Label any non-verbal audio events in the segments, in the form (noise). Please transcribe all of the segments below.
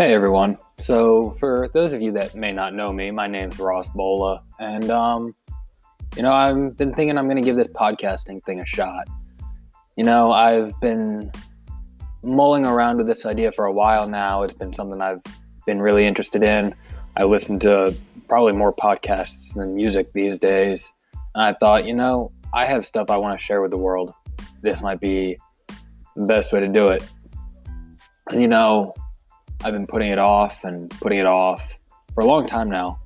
Hey everyone. So, for those of you that may not know me, my name's Ross Bola, and um, you know, I've been thinking I'm going to give this podcasting thing a shot. You know, I've been mulling around with this idea for a while now. It's been something I've been really interested in. I listen to probably more podcasts than music these days, and I thought, you know, I have stuff I want to share with the world. This might be the best way to do it. You know, I've been putting it off and putting it off for a long time now.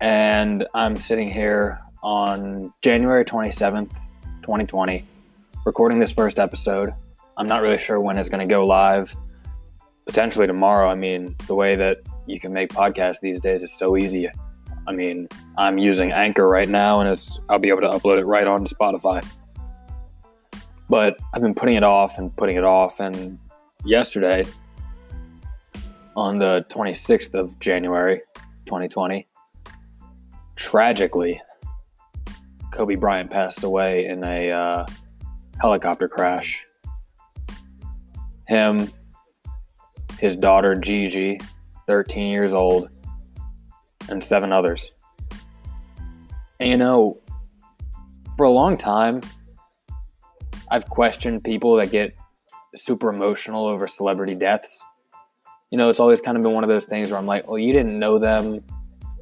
And I'm sitting here on January 27th, 2020, recording this first episode. I'm not really sure when it's going to go live. Potentially tomorrow. I mean, the way that you can make podcasts these days is so easy. I mean, I'm using Anchor right now and it's I'll be able to upload it right onto Spotify. But I've been putting it off and putting it off and yesterday on the 26th of January 2020. Tragically, Kobe Bryant passed away in a uh, helicopter crash. Him, his daughter Gigi, 13 years old, and seven others. And you know, for a long time, I've questioned people that get super emotional over celebrity deaths you know, it's always kind of been one of those things where I'm like, well, you didn't know them.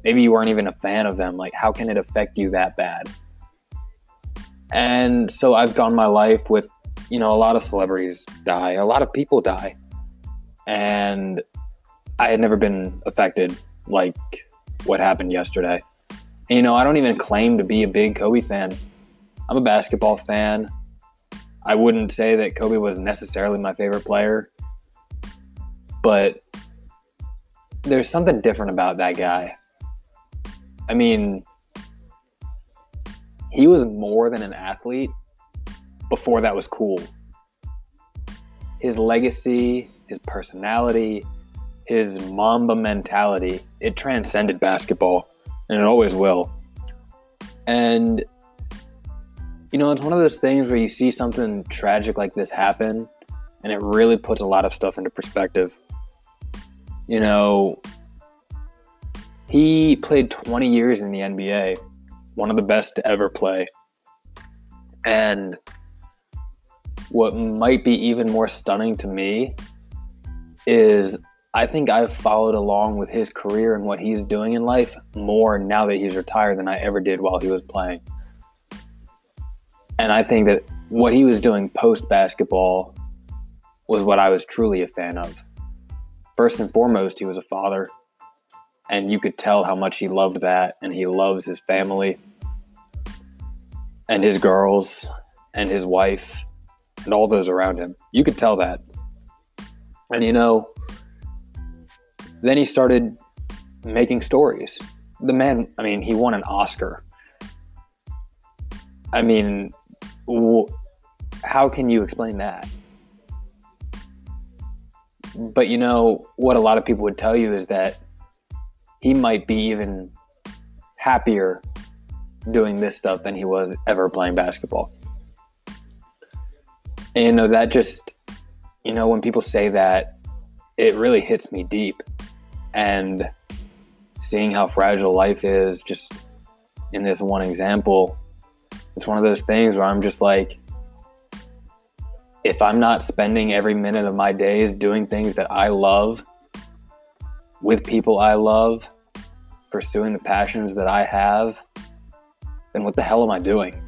Maybe you weren't even a fan of them. Like, how can it affect you that bad? And so I've gone my life with, you know, a lot of celebrities die, a lot of people die. And I had never been affected like what happened yesterday. And, you know, I don't even claim to be a big Kobe fan. I'm a basketball fan. I wouldn't say that Kobe was necessarily my favorite player but there's something different about that guy. I mean, he was more than an athlete before that was cool. His legacy, his personality, his Mamba mentality, it transcended basketball, and it always will. And, you know, it's one of those things where you see something tragic like this happen, and it really puts a lot of stuff into perspective. You know, he played 20 years in the NBA, one of the best to ever play. And what might be even more stunning to me is I think I've followed along with his career and what he's doing in life more now that he's retired than I ever did while he was playing. And I think that what he was doing post basketball was what I was truly a fan of first and foremost, he was a father. And you could tell how much he loved that. And he loves his family and his girls and his wife and all those around him. You could tell that. And you know, then he started making stories. The man, I mean, he won an Oscar. I mean, how can you explain that? But you know, what a lot of people would tell you is that he might be even happier doing this stuff than he was ever playing basketball. And you know, that just, you know, when people say that, it really hits me deep. And seeing how fragile life is, just in this one example, it's one of those things where I'm just like, if I'm not spending every minute of my days doing things that I love with people I love, pursuing the passions that I have, then what the hell am I doing?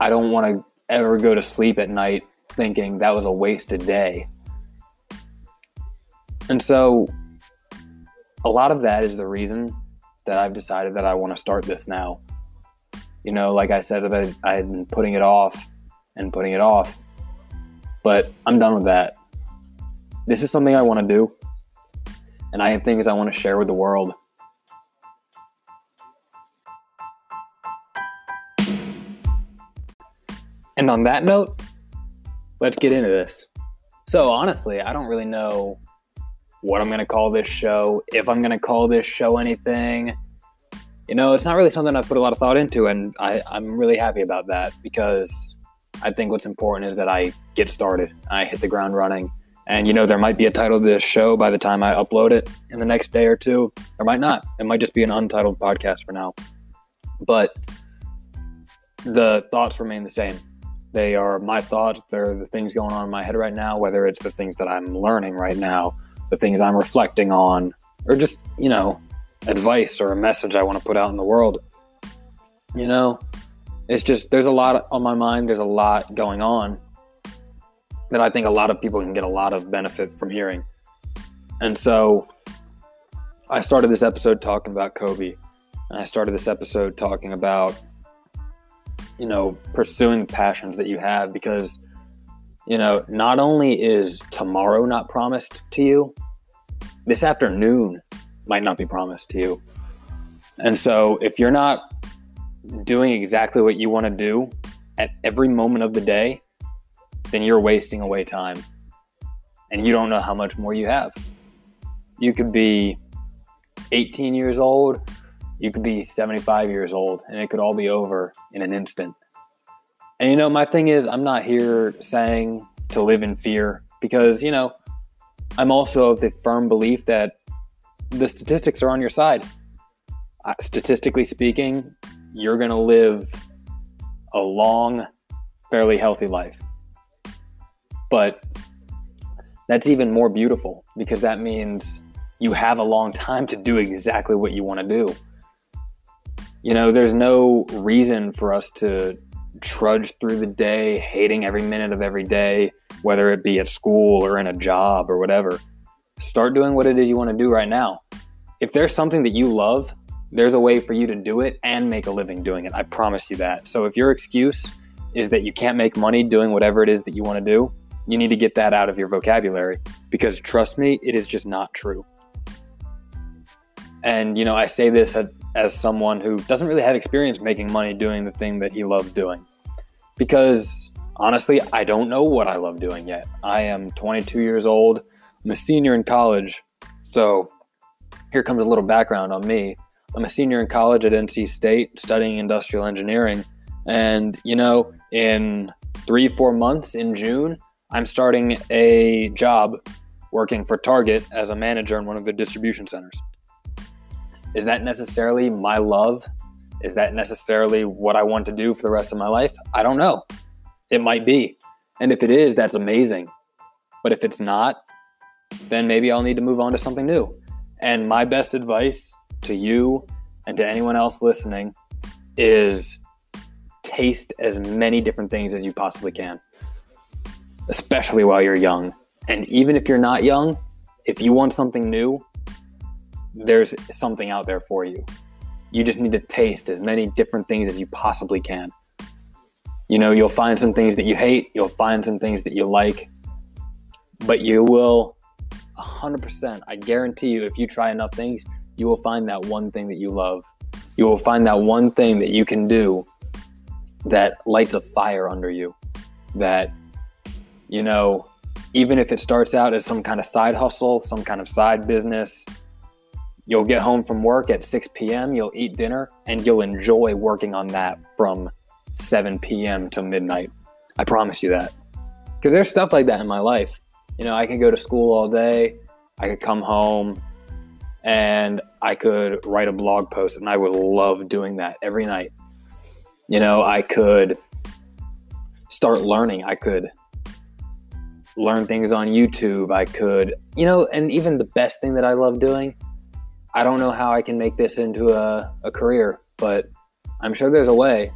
I don't want to ever go to sleep at night thinking that was a wasted day. And so, a lot of that is the reason that I've decided that I want to start this now. You know, like I said, I, had been putting it off and putting it off, but I'm done with that. This is something I want to do, and I have things I want to share with the world. And on that note, let's get into this. So, honestly, I don't really know what I'm going to call this show, if I'm going to call this show anything you know, it's not really something I've put a lot of thought into, and I, I'm really happy about that because I think what's important is that I get started, I hit the ground running, And you know, there might be a title to this show by the time I upload it in the next day or two. There might not. It might just be an untitled podcast for now. But the thoughts remain the same. They are my thoughts. They're the things going on in my head right now, whether it's the things that I'm learning right now, the things I'm reflecting on, or just, you know, advice or a message I want to put out in the world. You know, it's just, there's a lot on my mind. There's a lot going on that I think a lot of people can get a lot of benefit from hearing. And so I started this episode talking about Kobe. And I started this episode talking about you know, pursuing passions that you have because, you know, not only is tomorrow not promised to you, this afternoon might not be promised to you. And so if you're not doing exactly what you want to do at every moment of the day, then you're wasting away time. And you don't know how much more you have. You could be 18 years old you could be 75 years old and it could all be over in an instant. And you know, my thing is, I'm not here saying to live in fear because, you know, I'm also of the firm belief that the statistics are on your side. Uh, statistically speaking, you're going to live a long, fairly healthy life. But that's even more beautiful because that means you have a long time to do exactly what you want to do. You know, there's no reason for us to trudge through the day, hating every minute of every day, whether it be at school or in a job or whatever. Start doing what it is you want to do right now. If there's something that you love, there's a way for you to do it and make a living doing it. I promise you that. So if your excuse is that you can't make money doing whatever it is that you want to do, you need to get that out of your vocabulary because trust me, it is just not true. And, you know, I say this as someone who doesn't really have experience making money doing the thing that he loves doing. Because honestly, I don't know what I love doing yet. I am 22 years old, I'm a senior in college. So here comes a little background on me. I'm a senior in college at NC State studying industrial engineering. And, you know, in three, four months in June, I'm starting a job working for Target as a manager in one of their distribution centers. Is that necessarily my love? Is that necessarily what I want to do for the rest of my life? I don't know. It might be. And if it is, that's amazing. But if it's not, then maybe I'll need to move on to something new. And my best advice to you and to anyone else listening is taste as many different things as you possibly can, especially while you're young. And even if you're not young, if you want something new, there's something out there for you. You just need to taste as many different things as you possibly can. You know, you'll find some things that you hate, you'll find some things that you like, but you will 100%, I guarantee you, if you try enough things, you will find that one thing that you love. You will find that one thing that you can do that lights a fire under you. That, you know, even if it starts out as some kind of side hustle, some kind of side business, You'll get home from work at 6 p.m., you'll eat dinner, and you'll enjoy working on that from 7 p.m. to midnight. I promise you that. Because there's stuff like that in my life. You know, I could go to school all day, I could come home, and I could write a blog post, and I would love doing that every night. You know, I could start learning. I could learn things on YouTube. I could, you know, and even the best thing that I love doing I don't know how I can make this into a, a career, but I'm sure there's a way.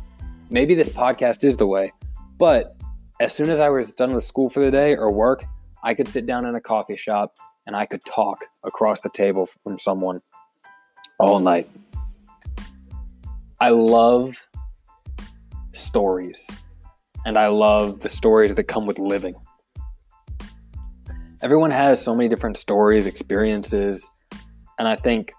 Maybe this podcast is the way. But as soon as I was done with school for the day or work, I could sit down in a coffee shop and I could talk across the table from someone all night. I love stories, and I love the stories that come with living. Everyone has so many different stories, experiences, and I think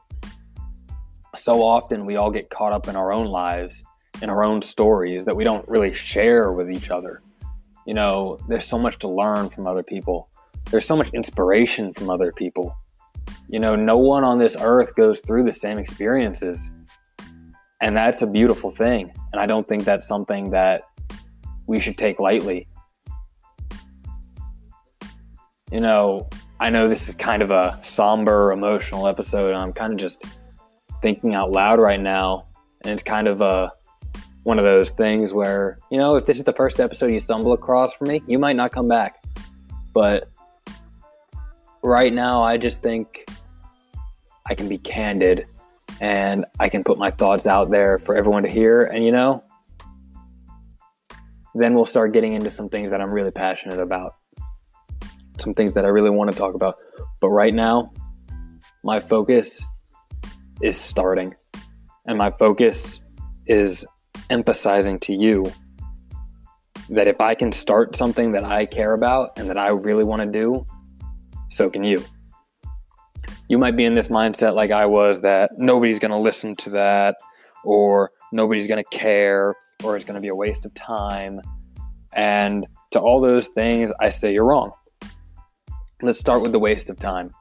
so often we all get caught up in our own lives, in our own stories that we don't really share with each other. You know, there's so much to learn from other people, there's so much inspiration from other people. You know, no one on this earth goes through the same experiences. And that's a beautiful thing. And I don't think that's something that we should take lightly. you know, I know this is kind of a somber, emotional episode, I'm kind of just thinking out loud right now. And it's kind of a one of those things where, you know, if this is the first episode you stumble across from me, you might not come back. But right now, I just think I can be candid and I can put my thoughts out there for everyone to hear. And, you know, then we'll start getting into some things that I'm really passionate about, some things that I really want to talk about. But right now, my focus is starting, and my focus is emphasizing to you that if I can start something that I care about and that I really want to do, so can you. You might be in this mindset like I was that nobody's going to listen to that, or nobody's going to care, or it's going to be a waste of time. And to all those things, I say you're wrong. Let's start with the waste of time.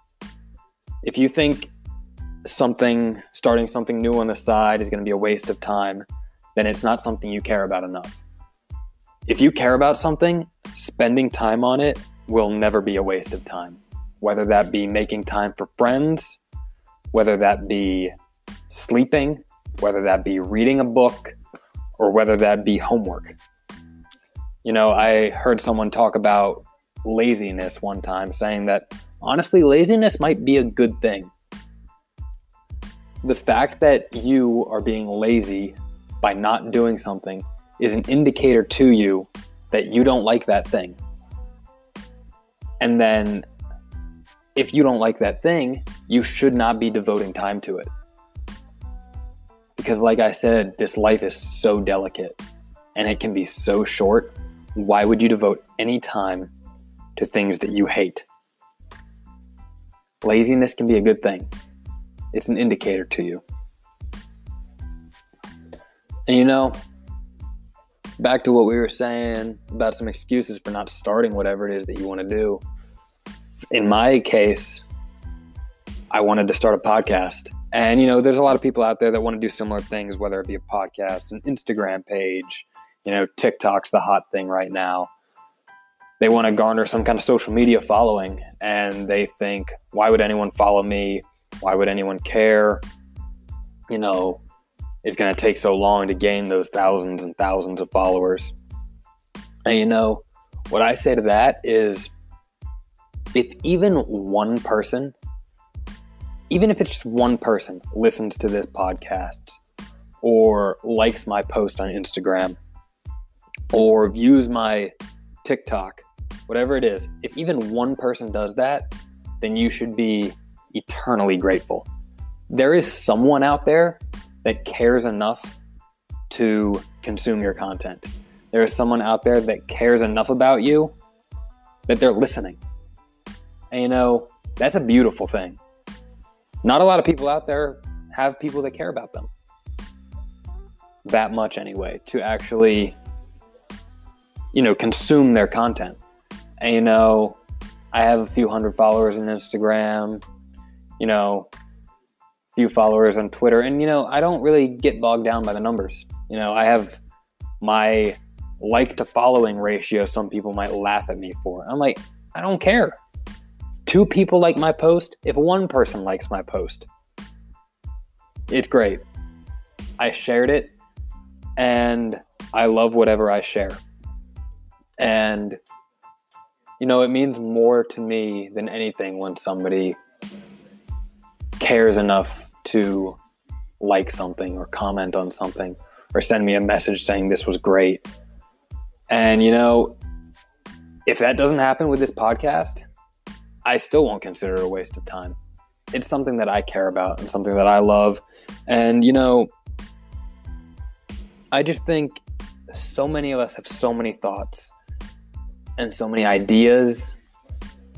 If you think something, starting something new on the side is going to be a waste of time, then it's not something you care about enough. If you care about something, spending time on it will never be a waste of time. Whether that be making time for friends, whether that be sleeping, whether that be reading a book, or whether that be homework. You know, I heard someone talk about laziness one time, saying that honestly, laziness might be a good thing. The fact that you are being lazy by not doing something is an indicator to you that you don't like that thing. And then, if you don't like that thing, you should not be devoting time to it. Because, like I said, this life is so delicate and it can be so short. Why would you devote any time to things that you hate? Laziness can be a good thing, it's an indicator to you. And you know, back to what we were saying about some excuses for not starting whatever it is that you want to do. In my case, I wanted to start a podcast. And, you know, there's a lot of people out there that want to do similar things, whether it be a podcast, an Instagram page, you know, TikTok's the hot thing right now. They want to garner some kind of social media following and they think, why would anyone follow me? Why would anyone care? You know, it's going to take so long to gain those thousands and thousands of followers. And you know, what I say to that is if even one person, even if it's just one person, listens to this podcast or likes my post on Instagram or views my TikTok, whatever it is, if even one person does that, then you should be eternally grateful. There is someone out there that cares enough to consume your content. There is someone out there that cares enough about you that they're listening. And you know, that's a beautiful thing. Not a lot of people out there have people that care about them that much anyway to actually you know consume their content. And you know, I have a few hundred followers on Instagram. You know, a few followers on Twitter. And, you know, I don't really get bogged down by the numbers. You know, I have my like to following ratio some people might laugh at me for. I'm like, I don't care. Two people like my post. If one person likes my post, it's great. I shared it and I love whatever I share. And, you know, it means more to me than anything when somebody cares enough to like something or comment on something or send me a message saying this was great. And, you know, if that doesn't happen with this podcast, I still won't consider it a waste of time. It's something that I care about and something that I love. And, you know, I just think so many of us have so many thoughts and so many ideas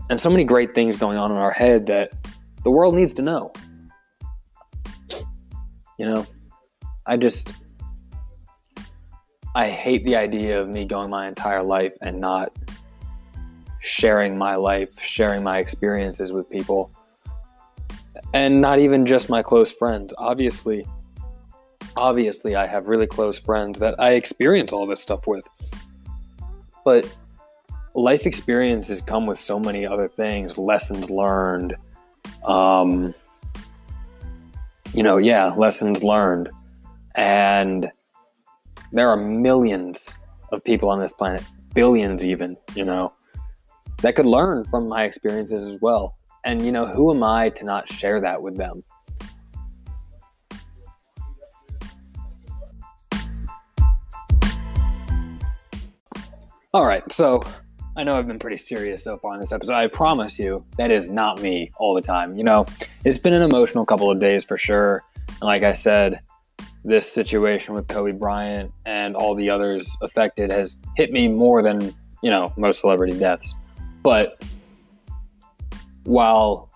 and so many great things going on in our head that the world needs to know. You know, I just I hate the idea of me going my entire life and not sharing my life, sharing my experiences with people. And not even just my close friends. Obviously, obviously I have really close friends that I experience all this stuff with. But life experiences come with so many other things, lessons learned. Um, you know, yeah, lessons learned. And there are millions of people on this planet, billions even, you know, that could learn from my experiences as well. And, you know, who am I to not share that with them? All right, so I know I've been pretty serious so far in this episode. I promise you, that is not me all the time. You know, it's been an emotional couple of days for sure. And like I said, this situation with Kobe Bryant and all the others affected has hit me more than, you know, most celebrity deaths. But while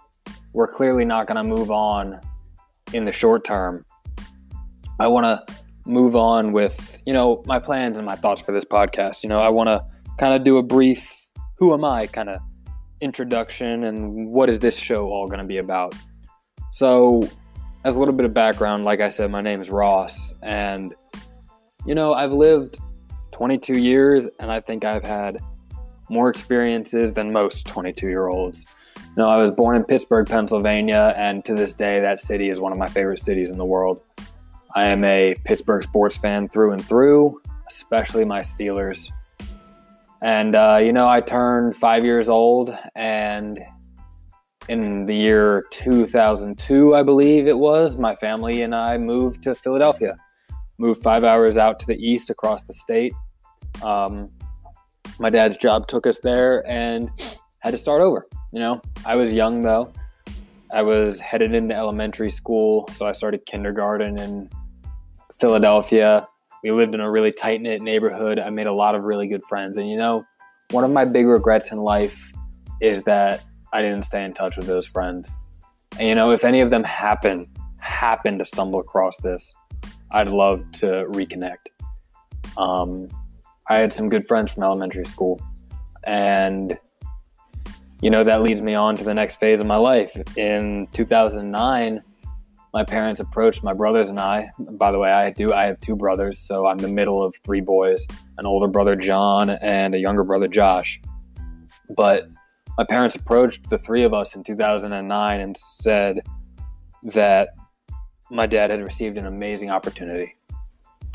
we're clearly not going to move on in the short term, I want to move on with, you know, my plans and my thoughts for this podcast. You know, I want to kind of do a brief who am I kind of introduction and what is this show all going to be about. So, as a little bit of background, like I said, my name is Ross, and you know, I've lived 22 years, and I think I've had more experiences than most 22 year olds. You know, I was born in Pittsburgh, Pennsylvania, and to this day, that city is one of my favorite cities in the world. I am a Pittsburgh sports fan through and through, especially my Steelers. And, uh, you know, I turned five years old, and in the year 2002, I believe it was, my family and I moved to Philadelphia. Moved five hours out to the east across the state. Um, my dad's job took us there and had to start over. You know, I was young though. I was headed into elementary school, so I started kindergarten in Philadelphia. We lived in a really tight knit neighborhood. I made a lot of really good friends. And you know, one of my big regrets in life is that I didn't stay in touch with those friends. And you know, if any of them happen happen to stumble across this, I'd love to reconnect. Um, I had some good friends from elementary school, and you know that leads me on to the next phase of my life. In 2009, my parents approached my brothers and I. By the way, I do I have two brothers, so I'm the middle of three boys, an older brother John and a younger brother Josh. But my parents approached the three of us in 2009 and said that my dad had received an amazing opportunity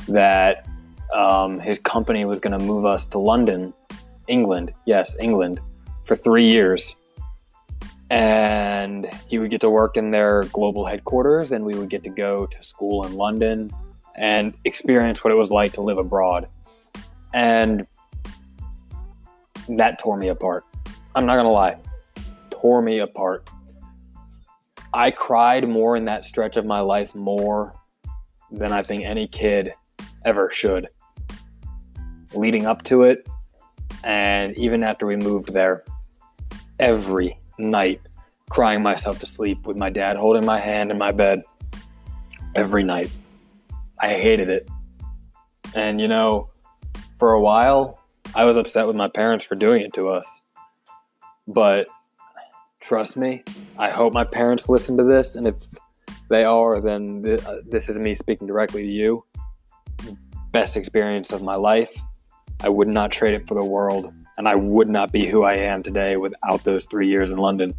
that um, his company was going to move us to London, England. Yes, England, for three years. And he would get to work in their global headquarters and we would get to go to school in london and experience what it was like to live abroad. And that tore me apart. I'm not gonna lie tore me apart. I cried more in that stretch of my life more than i think any kid ever should leading up to it and even after we moved there every night crying myself to sleep with my dad holding my hand in my bed every night. I hated it. And you know, for a while, I was upset with my parents for doing it to us. But trust me, I hope my parents listen to this. And if they are, then th- uh, this is me speaking directly to you. Best experience of my life. I would not trade it for the world and I would not be who I am today without those three years in London.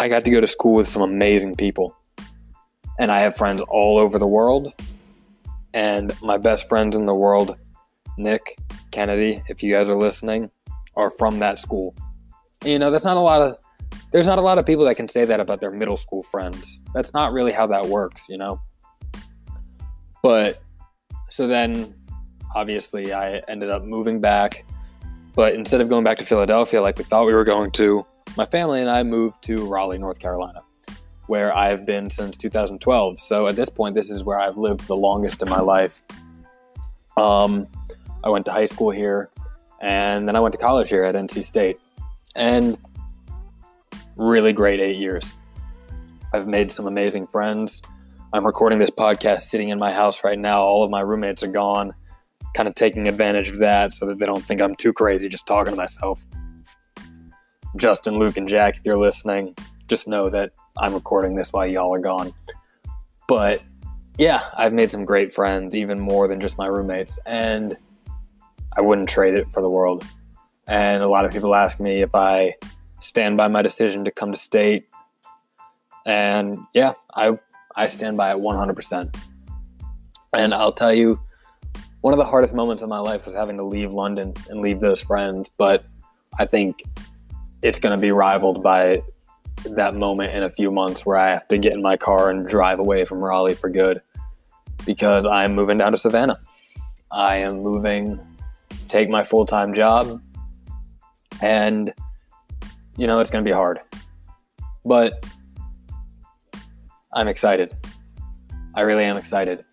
I got to go to school with some amazing people, and I have friends all over the world. And my best friends in the world, Nick, Kennedy, if you guys are listening, are from that school. And, you know, that's not a lot of there's not a lot of people that can say that about their middle school friends. That's not really how that works, you know. But so then obviously I ended up moving back but instead of going back to Philadelphia like we thought we were going to, my family and I moved to Raleigh, North Carolina, where I've been since 2012. So at this point, this is where I've lived the longest in my life. Um, I went to high school here, and then I went to college here at NC State, and really great eight years. I've made some amazing friends. I'm recording this podcast sitting in my house right now. All of my roommates are gone kind of taking advantage of that so that they don't think I'm too crazy just talking to myself. Justin, Luke, and Jack, if you're listening, just know that I'm recording this while y'all are gone. But yeah, I've made some great friends, even more than just my roommates, and I wouldn't trade it for the world. And a lot of people ask me if I stand by my decision to come to state. And yeah, I I stand by it 100%. And I'll tell you, one of the hardest moments of my life was having to leave London and leave those friends. But I think it's going to be rivaled by that moment in a few months where I have to get in my car and drive away from Raleigh for good because I'm moving down to Savannah. I am moving, take my full time job, and you know, it's going to be hard. But I'm excited. I really am excited.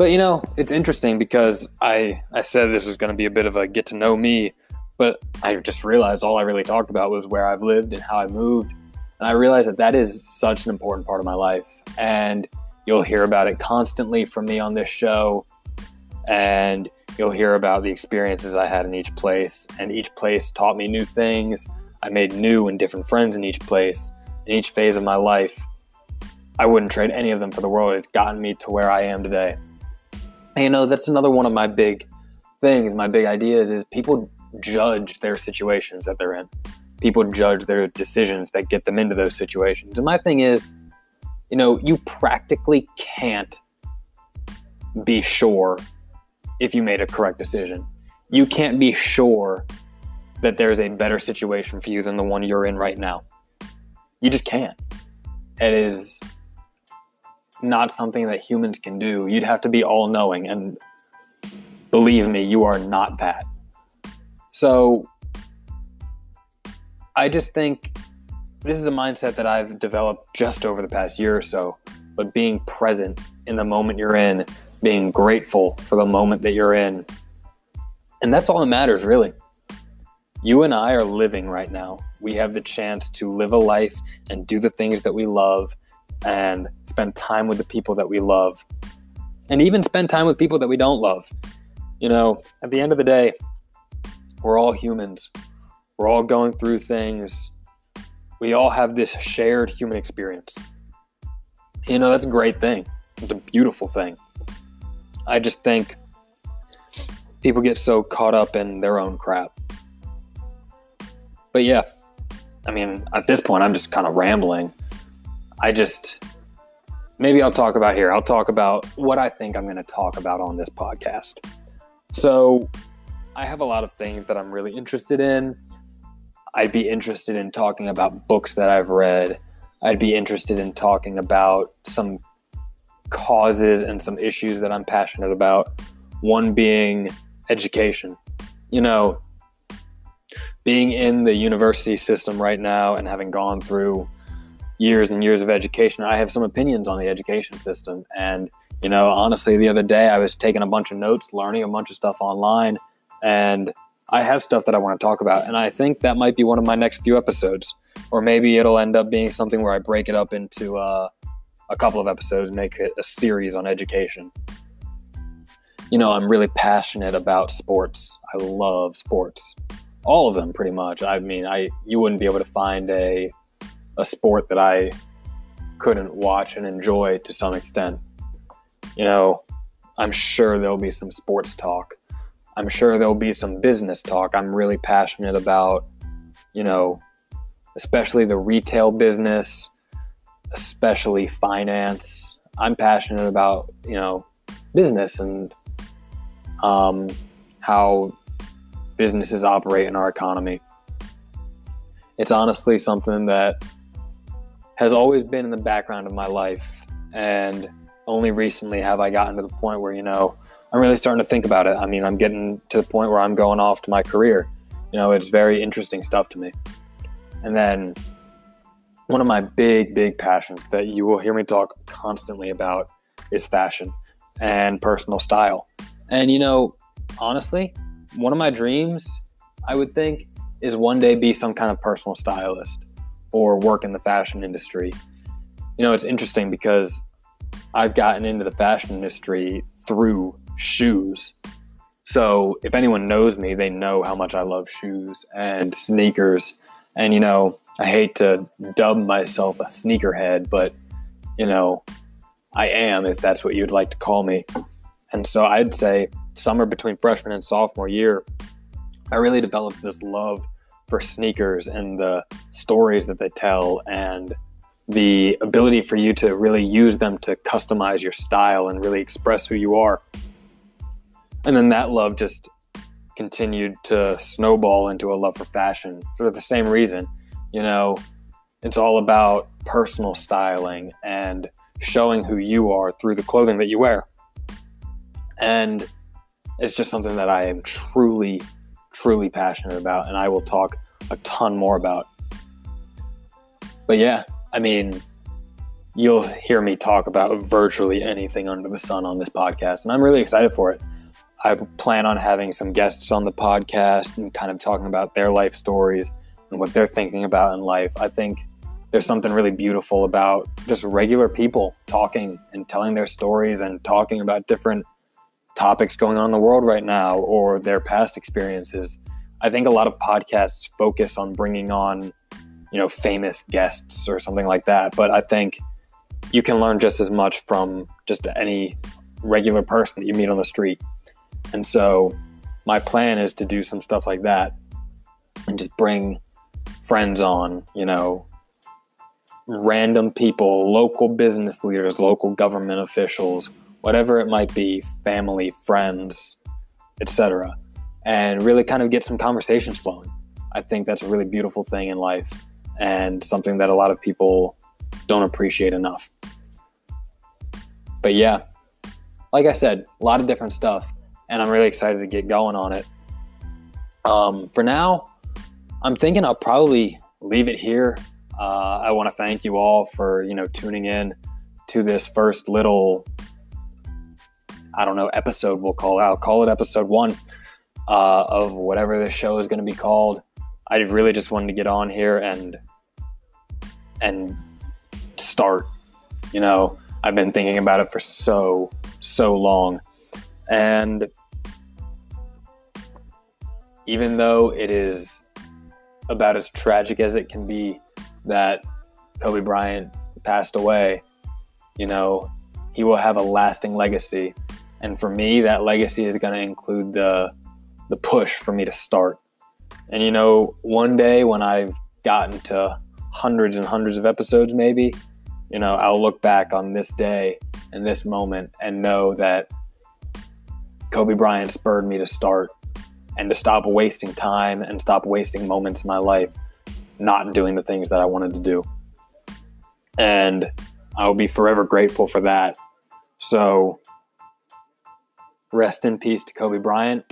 But you know, it's interesting because I I said this was going to be a bit of a get to know me, but I just realized all I really talked about was where I've lived and how I moved, and I realized that that is such an important part of my life, and you'll hear about it constantly from me on this show, and you'll hear about the experiences I had in each place, and each place taught me new things. I made new and different friends in each place, in each phase of my life. I wouldn't trade any of them for the world. It's gotten me to where I am today. And, you know, that's another one of my big things, my big ideas is people judge their situations that they're in. People judge their decisions that get them into those situations. And my thing is, you know, you practically can't be sure if you made a correct decision. You can't be sure that there's a better situation for you than the one you're in right now. You just can't. It is not something that humans can do. You'd have to be all knowing. And believe me, you are not that. So I just think this is a mindset that I've developed just over the past year or so. But being present in the moment you're in, being grateful for the moment that you're in. And that's all that matters, really. You and I are living right now. We have the chance to live a life and do the things that we love and spend time with the people that we love and even spend time with people that we don't love. You know, at the end of the day, we're all humans. We're all going through things. We all have this shared human experience. You know, that's a great thing. It's a beautiful thing. I just think people get so caught up in their own crap. But yeah, I mean, at this point, I'm just kind of rambling. I just maybe I'll talk about here. I'll talk about what I think I'm going to talk about on this podcast. So, I have a lot of things that I'm really interested in. I'd be interested in talking about books that I've read. I'd be interested in talking about some causes and some issues that I'm passionate about. One being education. You know, being in the university system right now and having gone through years and years of education, I have some opinions on the education system. And, you know, honestly, the other day I was taking a bunch of notes, learning a bunch of stuff online, and I have stuff that I want to talk about. And I think that might be one of my next few episodes. Or maybe it'll end up being something where I break it up into uh, a couple of episodes make it a series on education. You know, I'm really passionate about sports. I love sports. All of them pretty much. I mean, I you wouldn't be able to find a a sport that I couldn't watch and enjoy to some extent. You know, I'm sure there'll be some sports talk. I'm sure there'll be some business talk. I'm really passionate about, you know, especially the retail business, especially finance. I'm passionate about, you know, business and um, how businesses operate in our economy. It's honestly something that has always been in the background of my life. And only recently have I gotten to the point where, you know, I'm really starting to think about it. I mean, I'm getting to the point where I'm going off to my career. You know, it's very interesting stuff to me. And then one of my big, big passions that you will hear me talk constantly about is fashion and personal style. And, you know, honestly, one of my dreams, I would think, is one day be some kind of personal stylist or work in the fashion industry. You know, it's interesting because I've gotten into the fashion industry through shoes. So if anyone knows me, they know how much I love shoes and sneakers. And, you know, I hate to dub myself a sneakerhead, but, you know, I am, if that's what you'd like to call me. And so I'd say summer between freshman and sophomore year, I really developed this love for sneakers and the stories that they tell and the ability for you to really use them to customize your style and really express who you are. And then that love just continued to snowball into a love for fashion for the same reason. You know, it's all about personal styling and showing who you are through the clothing that you wear. And it's just something that I am truly, truly passionate about, and I will talk a ton more about. But yeah, I mean, you'll hear me talk about virtually anything under the sun on this podcast, and I'm really excited for it. I plan on having some guests on the podcast and kind of talking about their life stories and what they're thinking about in life. I think there's something really beautiful about just regular people talking and telling their stories and talking about different topics going on in the world right now or their past experiences. I think a lot of podcasts focus on bringing on, you know, famous guests or something like that, but I think you can learn just as much from just any regular person that you meet on the street. And so my plan is to do some stuff like that and just bring friends on, you know, random people, local business leaders, local government officials, whatever it might be, family, friends, etc. And really kind of get some conversations flowing. I think that's a really beautiful thing in life and something that a lot of people don't appreciate enough. But yeah, like I said, a lot of different stuff and I'm really excited to get going on it. Um, for now, I'm thinking I'll probably leave it here. Uh, I want to thank you all for you know tuning in to this first little I don't know episode we'll call. I'll call it episode one uh, of whatever this show is going to be called. I really just wanted to get on here and and start. You know, I've been thinking about it for so so long, and even though it is about as tragic as it can be that Kobe Bryant passed away, you know, he will have a lasting legacy. And for me, that legacy is going to include the the push for me to start. And you know, one day when I've gotten to hundreds and hundreds of episodes maybe, you know, I'll look back on this day and this moment and know that Kobe Bryant spurred me to start and to stop wasting time and stop wasting moments in my life not doing the things that I wanted to do. And I will be forever grateful for that. So, rest in peace to Kobe Bryant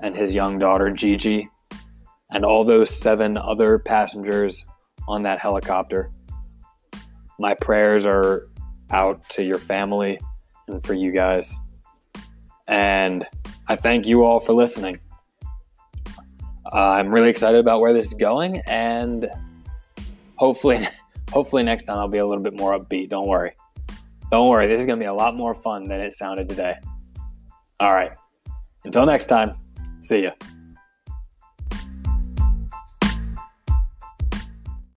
and his young daughter Gigi and all those seven other passengers on that helicopter. My prayers are out to your family and for you guys. And I thank you all for listening. Uh, I'm really excited about where this is going, and hopefully, (laughs) hopefully next time I'll be a little bit more upbeat. Don't worry, don't worry. This is going to be a lot more fun than it sounded today. All right. Until next time, see ya.